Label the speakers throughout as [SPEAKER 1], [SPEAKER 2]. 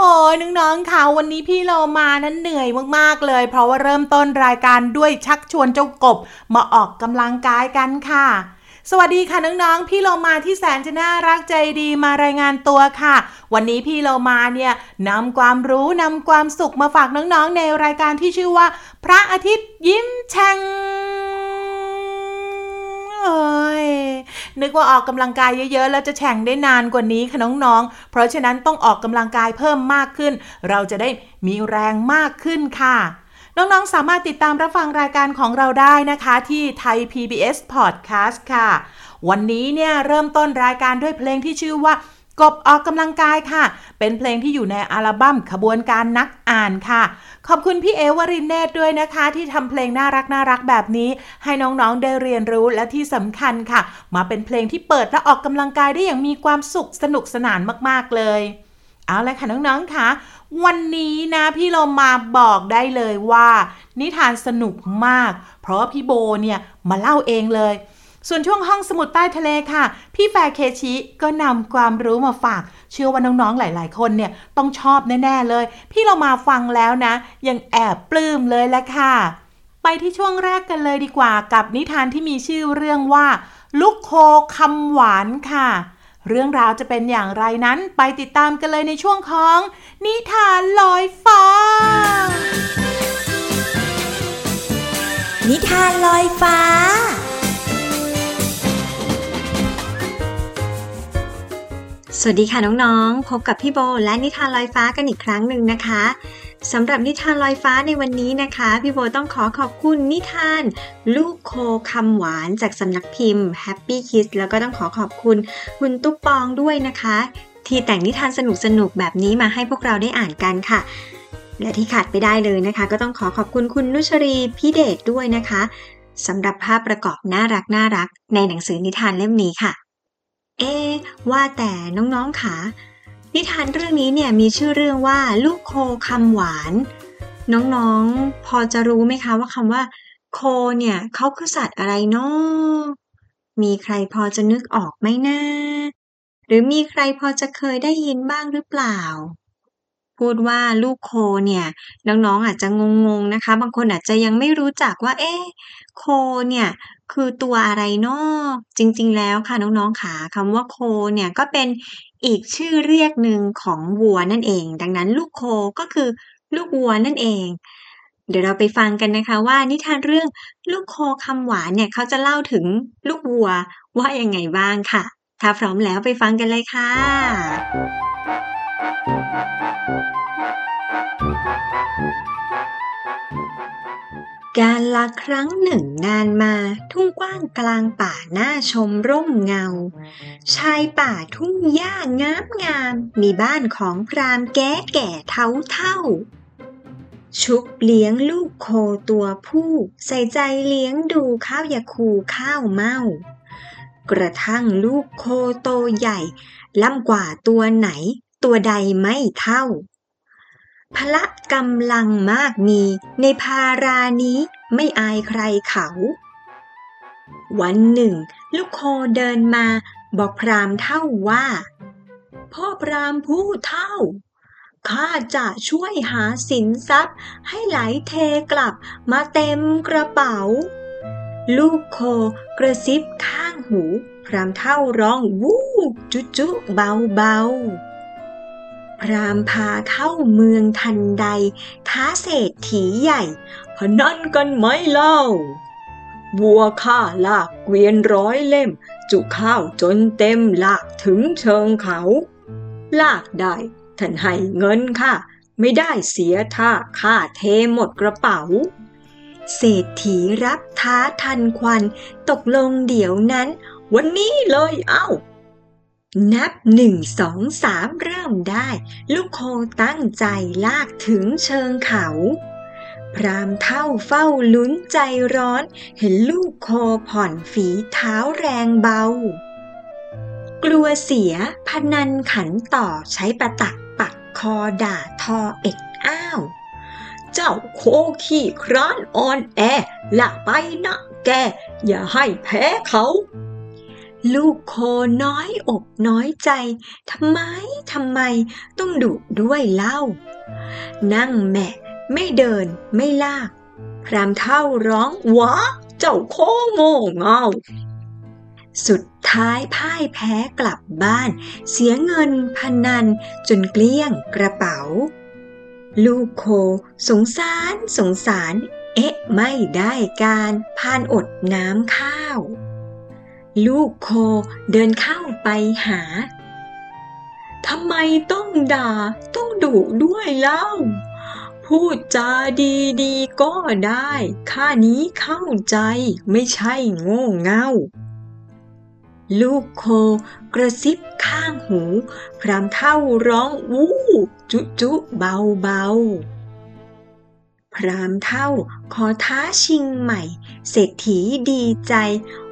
[SPEAKER 1] โอ้ยน้อง
[SPEAKER 2] ๆค่ะวันนี้พี่เรามานั้นเหนื่อยมากๆเลย เพราะว่าเริ่มต้นรายการด้วยชักชวนเจ้ากบ มาออกกำลังกายกันค่ะ สวัสดีค่ะน้องๆพี่เรามาที่แสนจะน่ารักใจดีมารายงานตัวค่ะ วันนี้พี่เรามาเนี่ยนำความรู้นำความสุขมาฝากน้องๆในรายการที่ชื่อว่า พระอาทิตย์ยิ้มแฉ่ง ยนึกว่าออกกำลังกายเยอะๆ แล้วจะแข่งได้นานกว่านี้ค่ะน้องๆ เพราะฉะนั้นต้องออกกำลังกายเพิ่มมากขึ้น เราจะได้มีแรงมากขึ้นค่ะน้อง ๆ สามารถติดตามรับฟังรายการของเราได้นะคะที่ไทย PBS Podcast ค่ะ วันนี้เนี่ยเริ่มต้นรายการด้วยเพลงที่ชื่อว่ากบออกกำลังกายค่ะ เป็นเพลงที่อยู่ในอัลบั้มขบวนการนักอ่านค่ะ ขอบคุณพี่เอวรินเนตด้วยนะคะ ที่ทำเพลงน่ารักน่ารักแบบนี้ ให้น้องๆได้เรียนรู้และที่สำคัญค่ะ มาเป็นเพลงที่เปิดและออกกำลังกายได้อย่างมีความสุขสนุกสนานมากๆเลย เอาละค่ะน้องๆค่ะวันนี้นะพี่เรามาบอกได้เลยว่า นิทานสนุกมาก เพราะพี่โบเนี่ยมาเล่าเองเลย ส่วนช่วงห้องสมุดใต้ทะเลค่ะ พี่แฟร์เคชิก็นำความรู้มาฝาก เชื่อว่าน้องๆหลาย ๆ คนเนี่ยต้องชอบแน่ ๆ เลย พี่เรามาฟังแล้วนะ ยังแอบปลื้มเลยแหละค่ะ ไปที่ช่วงแรกกันเลยดีกว่า กับนิทานที่มีชื่อเรื่องว่า ลูกโคคำหวานค่ะ เรื่องราวจะเป็นอย่างไรนั้นไปติดตามกันเลยในช่วงของ นิทานลอยฟ้า
[SPEAKER 3] นิทานลอยฟ้า สวัสดีค่ะน้องๆ พบกับพี่โบและนิทานลอยฟ้ากันอีกครั้งหนึ่งนะคะสำหรับนิทานลอยฟ้าในวันนี้นะคะ พี่โบต้องขอขอบคุณนิทาน ลูกโคคำหวานจากสำนักพิมพ์ Happy Kids แล้วก็ต้องขอขอบคุณคุณตุ๊กปองด้วยนะคะ ที่แต่งนิทานสนุกๆแบบนี้มาให้พวกเราได้อ่านกันค่ะ และที่ขาดไปได้เลยนะคะ ก็ต้องขอขอบคุณคุณนุชรีพี่เดชด้วยนะคะสำหรับภาพประกอบน่ารักน่ารักในหนังสือนิทานเล่มนี้ค่ะ เอ๊ว่าแต่น้องๆค่ะ นิทานเรื่องนี้เนี่ยมีชื่อเรื่องว่าลูกโคคำหวาน น้องๆ พอจะรู้ไหมคะว่าคำว่า โคเนี่ยเขาคือสัตว์อะไรเนาะมีใครพอจะนึกออกไหมนะหรือมีใครพอจะเคยได้ยินบ้างหรือเปล่า พูดว่าลูกโคเนี่ยน้องๆอาจจะงงๆนะคะ บางคนอาจจะยังไม่รู้จักว่า เอ๊ะโคเนี่ยคือตัวอะไรเนาะจริง ๆ แล้วค่ะน้องๆค่ะคำว่าโคเนี่ยก็เป็นอีกชื่อเรียกหนึ่งของวัวนั่นเอง ดังนั้นลูกโคก็คือลูกวัวนั่นเอง เดี๋ยวเราไปฟังกันนะคะว่านิทานเรื่องลูกโคคำหวานเนี่ยเขาจะเล่าถึงลูกวัวว่ายังไงบ้างค่ะ ถ้าพร้อมแล้วไปฟังกันเลยค่ะ การละครั้งหนึ่งนานมาทุ่งกว้างกลางป่าหน้าชมร่มเงา ชายป่าทุ่งหญ้างามงาม มีบ้านของพรามแก่แก่เท่าเท่า ชุบเลี้ยงลูกโคตัวผู้ ใส่ใจเลี้ยงดูข้าวยาคูข้าวเมากระทั่งลูกโคโตใหญ่ ล่ำกว่าตัวไหน ตัวใดไม่เท่า พละกำลังมากมีในภารานี้ไม่อายใครเขา วันหนึ่ง ลูกโคเดินมาบอกพรามเท่าว่า พ่อพรามผู้เท่าข้าจะช่วยหาสินทรัพย์ให้ไหลเทกลับมาเต็มกระเป๋า ลูกโคกระซิบข้างหู พรามเท่าร้องวูบจุจุเบาเบา พรามพาเข้าเมืองทันใด ท้าเศรษฐีใหญ่พนันกันไหมเล่าบัวข้าลากเกวียนร้อยเล่ม จุข้าวจนเต็มลากถึงเชิงเขา ลากได้ท่านให้เงินค่ะ ไม่ได้เสียท่าค่าเทหมดกระเป๋า เศรษฐีรับท้าทันควัน ตกลงเดี๋ยวนั้น วันนี้เลยเอ้า นับหนึ่งสองสามเริ่มได้ ลูกโคตั้งใจลากถึงเชิงเขา พรามเท่าเฝ้าลุ้นใจร้อน เห็นลูกโคผ่อนฝีเท้าแรงเบา กลัวเสียพนันขันต่อใช้ประตักปักคอด่าทอเอ็ดอ้าว เจ้าโคขี้คร้านอ่อนแอละไปนะแก อย่าให้แพ้เขา ลูกโคน้อยอกน้อยใจทำไมทำไมต้องดุด้วยเล่า นั่งแมะไม่เดินไม่ลาก พรามเท่าร้องวะเจ้าโคโง่เงาสุดท้ายพ่ายแพ้กลับบ้าน เสียเงินพนันจนเกลี้ยงกระเป๋า ลูกโคสงสารสงสาร เอ๊ะไม่ได้การพานอดน้ำข้าว ลูกโคเดินเข้าไปหา ทำไมต้องด่าต้องดุด้วยเล่า พูดจาดีๆก็ได้ ข้านี้เข้าใจไม่ใช่โง่เง่า ลูกโคกระซิบข้างหู พรามเท่าร้องวู้จุจุเบาเบาๆพรามเท่าขอท้าชิงใหม่ เศรษฐีดีใจ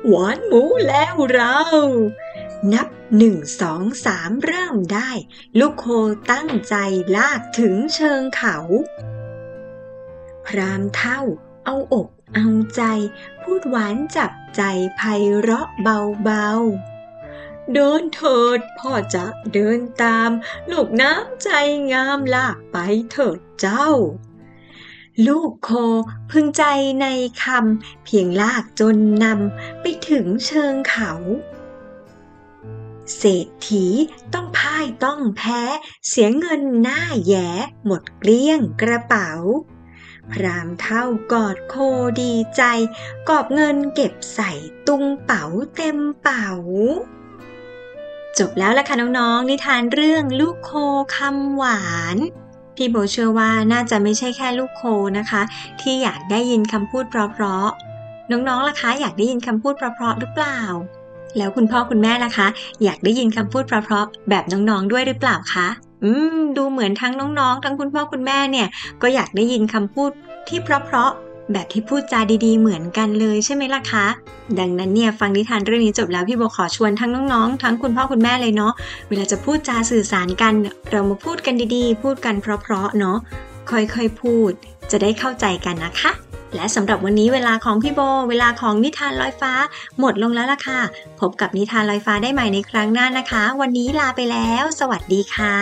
[SPEAKER 3] หวานหมูแล้วเรา นับหนึ่งสองสามเริ่มได้ ลูกโคตั้งใจลากถึงเชิงเขา พรามเท่า เอาอกเอาใจ พูดหวานจับใจไพเราะเบาๆ เดินเถิดพ่อจะเดินตาม ลูกน้ำใจงามลากไปเถิดเจ้า ลูกโคพึงใจในคำเพียงลากจนนำไปถึงเชิงเขา เศรษฐีต้องพ่ายต้องแพ้ เสียเงินหน้าแย่หมดเกลี้ยงกระเป๋า พรามเท่ากอดโคดีใจ กอบเงินเก็บใส่ตุงเป๋าเต็มเป๋าจบแล้วล่ะค่ะน้องๆ นิทานเรื่องลูกโคคำหวาน พี่โบเชื่อว่าน่าจะไม่ใช่แค่ลูกโคนะคะ ที่อยากได้ยินคำพูดเพราะๆน้องๆล่ะคะ อยากได้ยินคำพูดเพราะๆหรือเปล่า แล้วคุณพ่อคุณแม่ล่ะคะ อยากได้ยินคำพูดเพราะๆแบบน้องๆด้วยหรือเปล่าคะอืม ดูเหมือนทั้งน้องๆ ทั้งคุณพ่อคุณแม่เนี่ย ก็อยากได้ยินคำพูดที่เพราะๆ แบบที่พูดจาดีๆ เหมือนกันเลยใช่ไหมล่ะคะ ดังนั้นเนี่ยฟังนิทานเรื่องนี้จบแล้วพี่โบขอชวนทั้งน้องๆ ทั้งคุณพ่อคุณแม่เลยเนาะเวลาจะพูดจาสื่อสารกัน เรามาพูดกันดีๆ พูดกันเพราะๆเนาะค่อยๆพูด จะได้เข้าใจกันนะคะ และสำหรับวันนี้เวลาของพี่โบ เวลาของนิทานลอยฟ้า หมดลงแล้วล่ะค่ะ พบกับนิทานลอยฟ้าได้ใหม่ในครั้งหน้านะคะ วันนี้ลาไปแล้ว สวัสดีค่ะ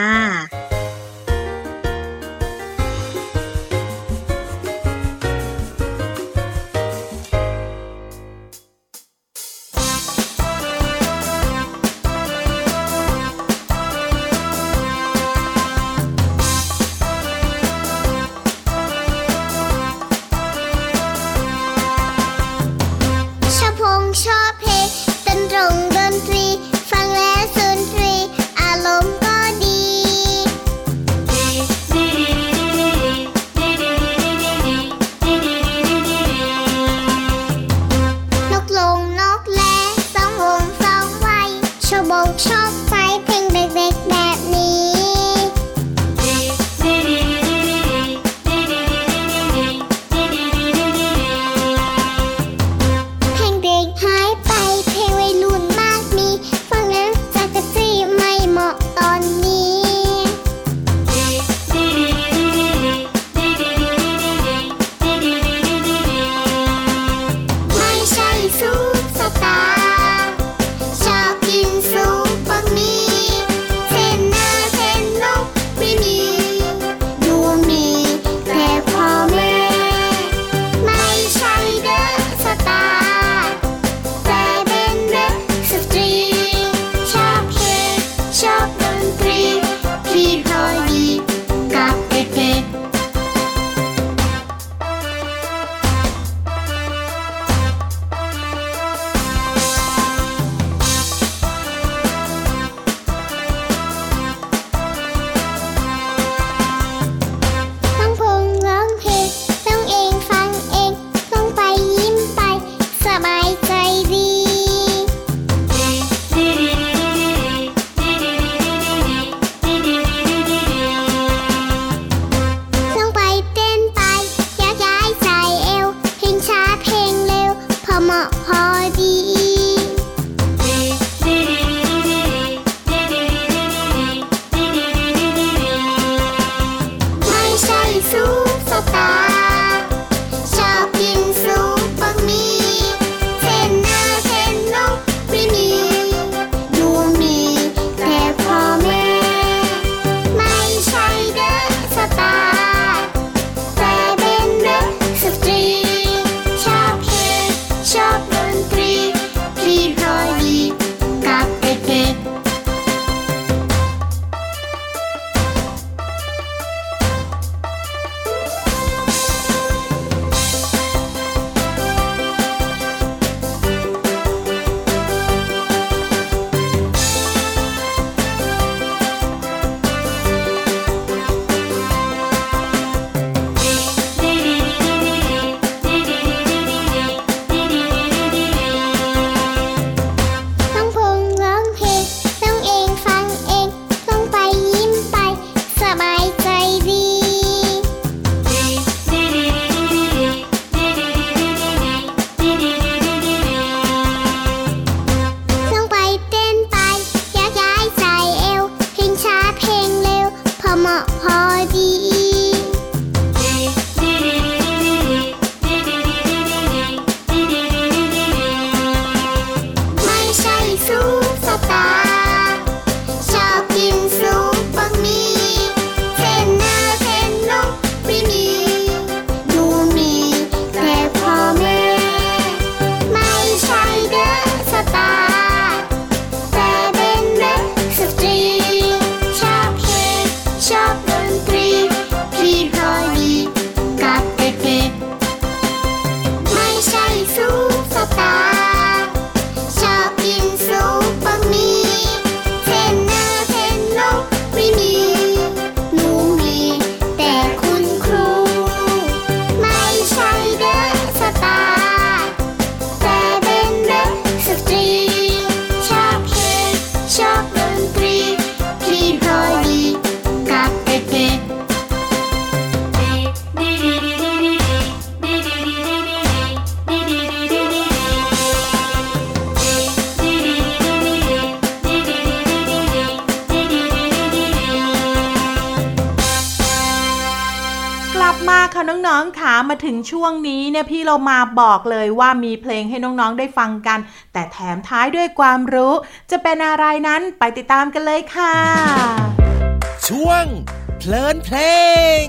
[SPEAKER 2] ขามาถึงช่วงนี้เนี่ยพี่เรามาบอกเลยว่ามีเพลงให้น้องๆได้ฟังกัน แต่แถมท้ายด้วยความรู้ จะเป็นอะไรนั้นไปติดตามกันเลยค่ะ
[SPEAKER 4] ช่วงเพลินเพลง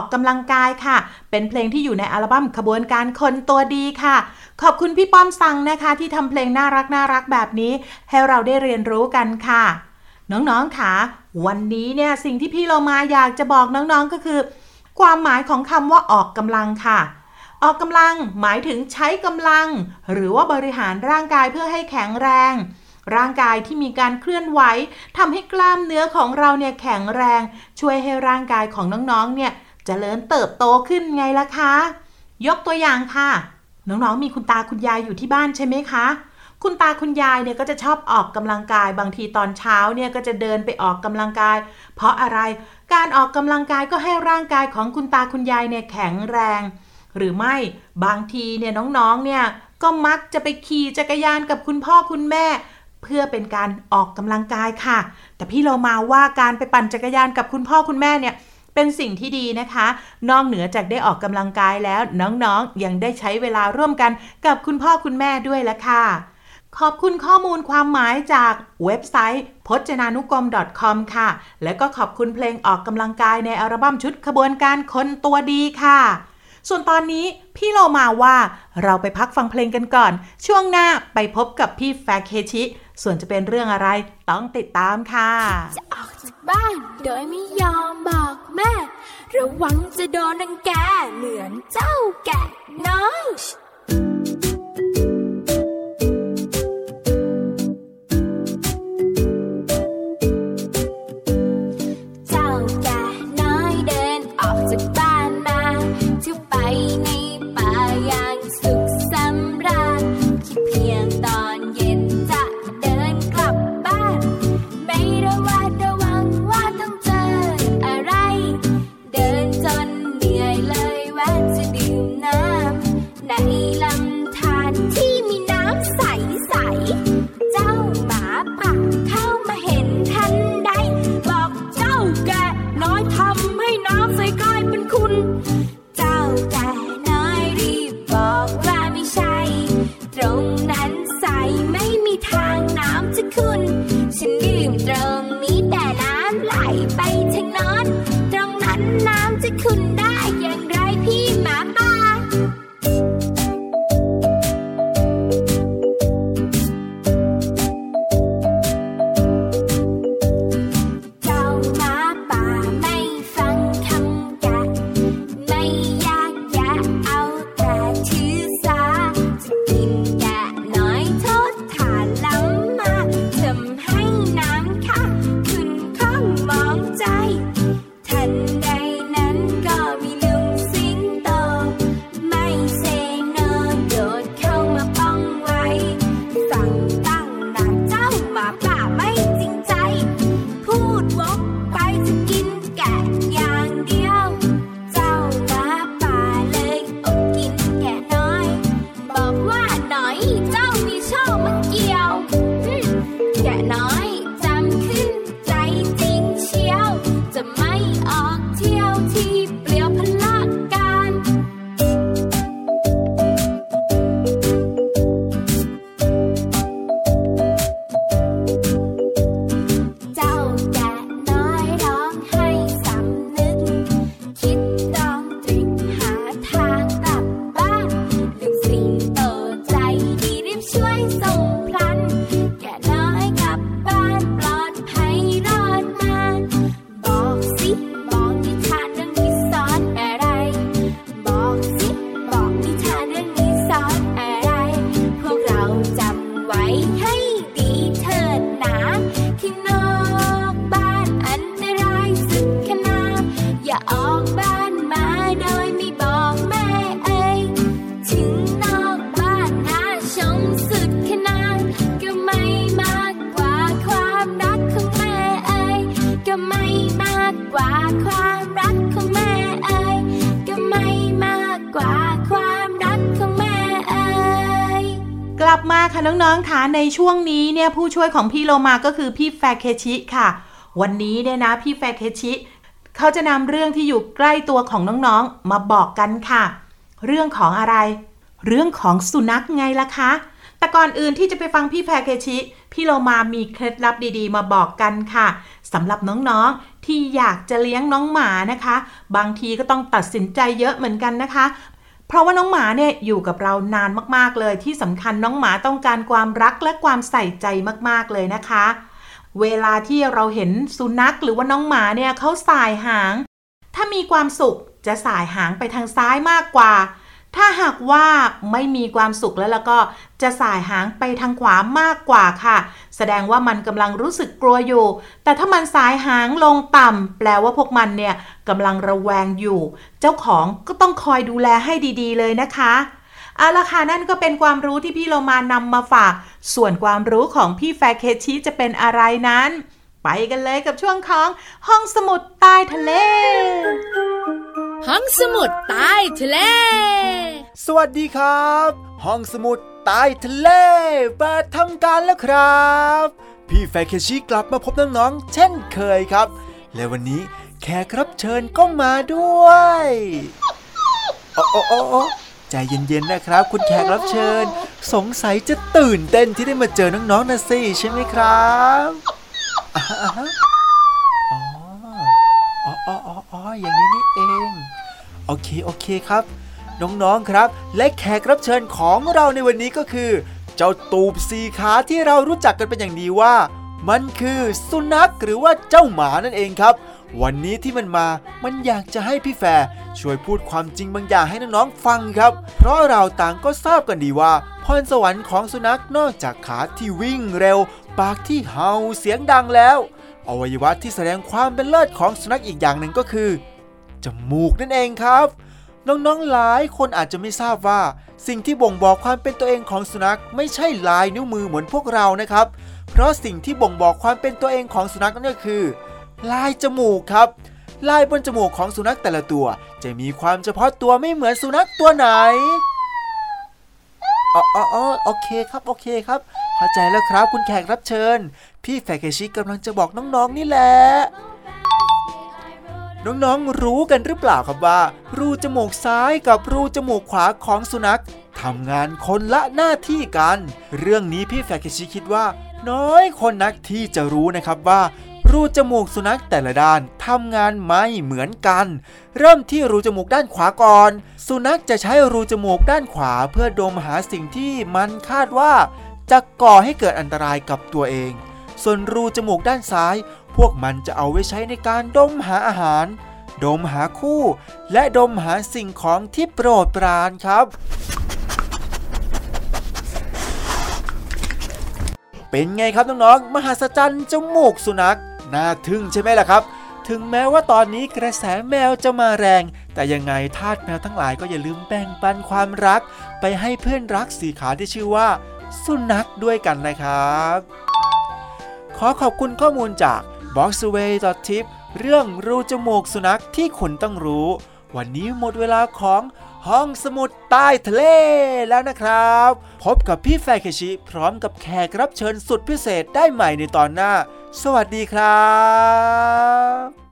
[SPEAKER 4] อออกกำลังกาย
[SPEAKER 2] ค่ะ เป็นเพลงที่อยู่ในอัลบั้มขบวนการคนตัวดีค่ะ ขอบคุณพี่ป้อมสังนะคะ ที่ทำเพลงน่ารักน่ารักแบบนี้ ให้เราได้เรียนรู้กันค่ะ น้องๆค่ะ วันนี้เนี่ยสิ่งที่พี่เรามาอยากจะบอกน้องๆก็คือ ความหมายของคำว่าออกกำลังค่ะออกกำลังหมายถึงใช้กำลัง หรือว่าบริหารร่างกายเพื่อให้แข็งแรง ร่างกายที่มีการเคลื่อนไหวทำให้กล้ามเนื้อของเราเนี่ยแข็งแรง ช่วยให้ร่างกายของน้องๆเนี่ย เจริญเติบโตขึ้นไงล่ะคะ ยกตัวอย่างค่ะ น้องๆมีคุณตาคุณยายอยู่ที่บ้านใช่ไหมคะ คุณตาคุณยายเนี่ยก็จะชอบออกกำลังกาย บางทีตอนเช้าเนี่ยก็จะเดินไปออกกำลังกาย เพราะอะไร การออกกำลังกายก็ให้ร่างกายของคุณตาคุณยายเนี่ยแข็งแรง หรือไม่บางทีเนี่ยน้องๆเนี่ยก็มักจะไปขี่จักรยานกับคุณพ่อคุณแม่เพื่อเป็นการออกกำลังกายค่ะ แต่พี่เรามาว่าการไปปั่นจักรยานกับคุณพ่อคุณแม่เนี่ย เป็นสิ่งที่ดีนะคะ นอกเหนือจากได้ออกกำลังกายแล้วน้องๆ ยังได้ใช้เวลาร่วมกันกับคุณพ่อคุณแม่ด้วยละค่ะ ขอบคุณข้อมูลความหมายจากเว็บไซต์พจนานุกรม .com ค่ะ และก็ขอบคุณเพลงออกกำลังกายในอัลบั้มชุดขบวนการคนตัวดีค่ะ ส่วนตอนนี้พี่โลมาว่าเราไปพักฟังเพลงกันก่อน ช่วงหน้าไปพบกับพี่แฟร์เคชิ ส่วนจะเป็นเรื่องอะไรต้องติดตามค่ะ
[SPEAKER 1] ออกจากบ้านโดยไม่ยอมบอกแม่ ระวังจะโดนดังแกเหมือนเจ้าแกะน้อย
[SPEAKER 2] ช่วงนี้เนี่ยผู้ช่วยของพี่โลมาก็คือพี่แฟเคชิค่ะ วันนี้เนี่ยนะพี่แฟเคชิเขาจะนำเรื่องที่อยู่ใกล้ตัวของน้องๆมาบอกกันค่ะ เรื่องของอะไร เรื่องของสุนัขไงล่ะคะ แต่ก่อนอื่นที่จะไปฟังพี่แฟเคชิ พี่โลมามีเคล็ดลับดีๆ มาบอกกันค่ะสำหรับน้องๆที่อยากจะเลี้ยงน้องหมานะคะ บางทีก็ต้องตัดสินใจเยอะเหมือนกันนะคะ เพราะว่าน้องหมาเนี่ยอยู่กับเรานานมากๆเลย ที่สำคัญน้องหมาต้องการความรักและความใส่ใจมากๆเลยนะคะ เวลาที่เราเห็นสุนัขหรือว่าน้องหมาเนี่ยเขาสายหาง ถ้ามีความสุขจะสายหางไปทางซ้ายมากกว่า ถ้าหากว่าไม่มีความสุขแล้วแล้วก็จะสายหางไปทางขวามากกว่าค่ะ แสดงว่ามันกำลังรู้สึกกลัวอยู่ แต่ถ้ามันสายหางลงต่ำแปลว่าพวกมันเนี่ยกำลังระแวงอยู่ เจ้าของก็ต้องคอยดูแลให้ดีๆ เลยนะคะเอาละค่ะนั่นก็เป็นความรู้ที่พี่โลมานำมาฝาก ส่วนความรู้ของพี่แฟร์เคชิจะเป็นอะไรนั้น ไปกันเลยกับช่วงของห้องสมุดใต้ทะเล
[SPEAKER 5] ห้องสมุดใต้ทะเล
[SPEAKER 6] สวัสดีครับ ห้องสมุดใต้ทะเลเปิดทำการแล้วครับ พี่แฟเคชิกลับมาพบน้องๆเช่นเคยครับ และวันนี้แขกรับเชิญก็มาด้วยโอ้โอ้โอ้ใจเย็นๆนะครับ คุณแขกรับเชิญ สงสัยจะตื่นเต้นที่ได้มาเจอน้องๆนะสิใช่ไหมครับอ๋ออ๋ออ๋ออย่างนี้นี่เอง โอเคโอเคครับ น้องๆครับ และแขกรับเชิญของเราในวันนี้ก็คือ เจ้าตูบสีขาที่เรารู้จักกันเป็นอย่างดีว่า มันคือสุนัขหรือว่าเจ้าหมานั่นเองครับ วันนี้ที่มันมา มันอยากจะให้พี่แฟร์ช่วยพูดความจริงบางอย่างให้น้องๆฟังครับ เพราะเราต่างก็ทราบกันดีว่าพรสวรรค์ของสุนัขนอกจากขาที่วิ่งเร็ว ปากที่เห่าเสียงดังแล้ว อวัยวะที่แสดงความเป็นเลิศของสุนัขอีกอย่างหนึ่งก็คือจมูกนั่นเองครับ น้องๆหลายคนอาจจะไม่ทราบว่า สิ่งที่บ่งบอกความเป็นตัวเองของสุนัขไม่ใช่ลายนิ้วมือเหมือนพวกเรานะครับ เพราะสิ่งที่บ่งบอกความเป็นตัวเองของสุนัขนั่นก็คือ ลายจมูกครับ ลายบนจมูกของสุนัขแต่ละตัว จะมีความเฉพาะตัวไม่เหมือนสุนัขตัวไหนอ๋ออ๋ออ๋อโอเคครับโอเคครับเข้าใจแล้วครับคุณแขกรับเชิญ พี่แฟเคชิกำลังจะบอกน้องๆนี่แหละ น้องๆรู้กันหรือเปล่าครับว่า รูจมูกซ้ายกับรูจมูกขวาของสุนัขทำงานคนละหน้าที่กัน เรื่องนี้พี่แฟคเคชิคิดว่า น้อยคนนักที่จะรู้นะครับว่ารูจมูกสุนัขแต่ละด้านทำงานไม่เหมือนกัน เริ่มที่รูจมูกด้านขวาก่อน สุนัขจะใช้รูจมูกด้านขวาเพื่อดมหาสิ่งที่มันคาดว่า จะก่อให้เกิดอันตรายกับตัวเอง ส่วนรูจมูกด้านซ้าย พวกมันจะเอาไว้ใช้ในการดมหาอาหาร ดมหาคู่ และดมหาสิ่งของที่โปรดปรานครับ เป็นไงครับน้องๆ มหัศจรรย์จมูกสุนัข น่าทึ่งใช่ไหมล่ะครับถึงแม้ว่าตอนนี้กระแสแมวจะมาแรง แต่ยังไงทาสแมวทั้งหลายก็อย่าลืมแบ่งปันความรัก ไปให้เพื่อนรักสีขาที่ชื่อว่า สุนัขด้วยกันนะครับ ขอขอบคุณข้อมูลจาก boxway tip เรื่องรูจมูกสุนัขที่คุณต้องรู้ วันนี้หมดเวลาของห้องสมุดใต้ทะเลแล้วนะครับ พบกับพี่แฟร์เคชิ พร้อมกับแขกรับเชิญสุดพิเศษได้ใหม่ในตอนหน้า สวัสดีครับ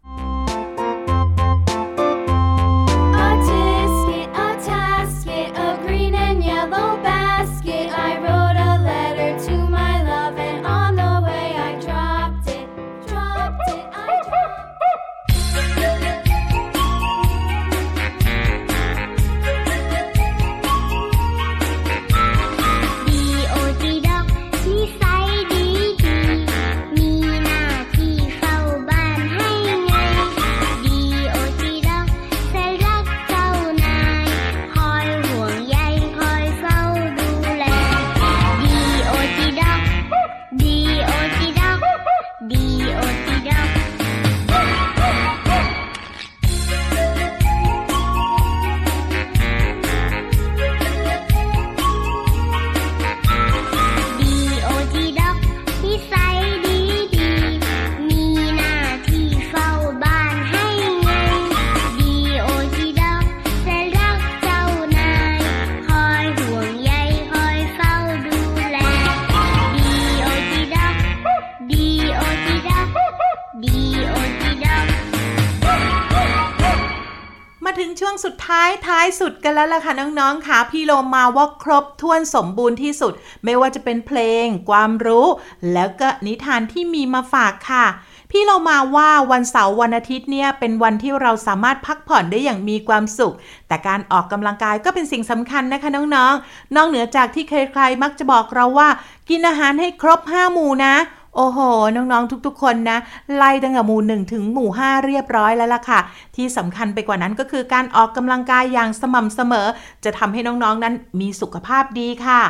[SPEAKER 4] ท้า
[SPEAKER 2] ยท้สุดกันแล้วล่ะค่ะน้องๆค่ะพี่โลมาว่าครบถ้วนสมบูรณ์ที่สุด ไม่ว่าจะเป็นเพลง ความรู้ แล้วก็นิทานที่มีมาฝากค่ะพี่เรามาว่าวันเสาร์วันอาทิตย์เนี่ยเป็นวันที่เราสามารถพักผ่อนได้อย่างมีความสุข แต่การออกกำลังกายก็เป็นสิ่งสำคัญนะคะน้องๆนอกเหนือจากที่ใครๆมักจะบอกเราว่า กินอาหารให้ครบห้าหมู่นะ โอ้โห น้อง ๆ ทุกๆ คนนะ ไล่ตั้งแต่หมู่หนึ่งถึงหมู่ห้าเรียบร้อยแล้วล่ะค่ะ ที่สำคัญไปกว่านั้นก็คือการออกกำลังกายอย่างสม่ำเสมอ จะทำให้น้อง ๆ นั้นมีสุขภาพดีค่ะ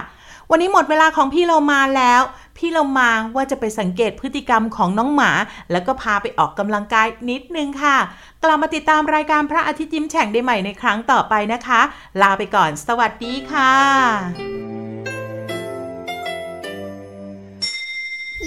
[SPEAKER 2] วันนี้หมดเวลาของพี่เรามาแล้ว พี่เรามาว่าจะไปสังเกตพฤติกรรมของน้องหมา แล้วก็พาไปออกกำลังกายนิดนึงค่ะ กลับมาติดตามรายการพระอาทิตย์ยิ้มแฉ่งได้ใหม่ในครั้งต่อไปนะคะ ลาไปก่อน สวัสดีค่ะ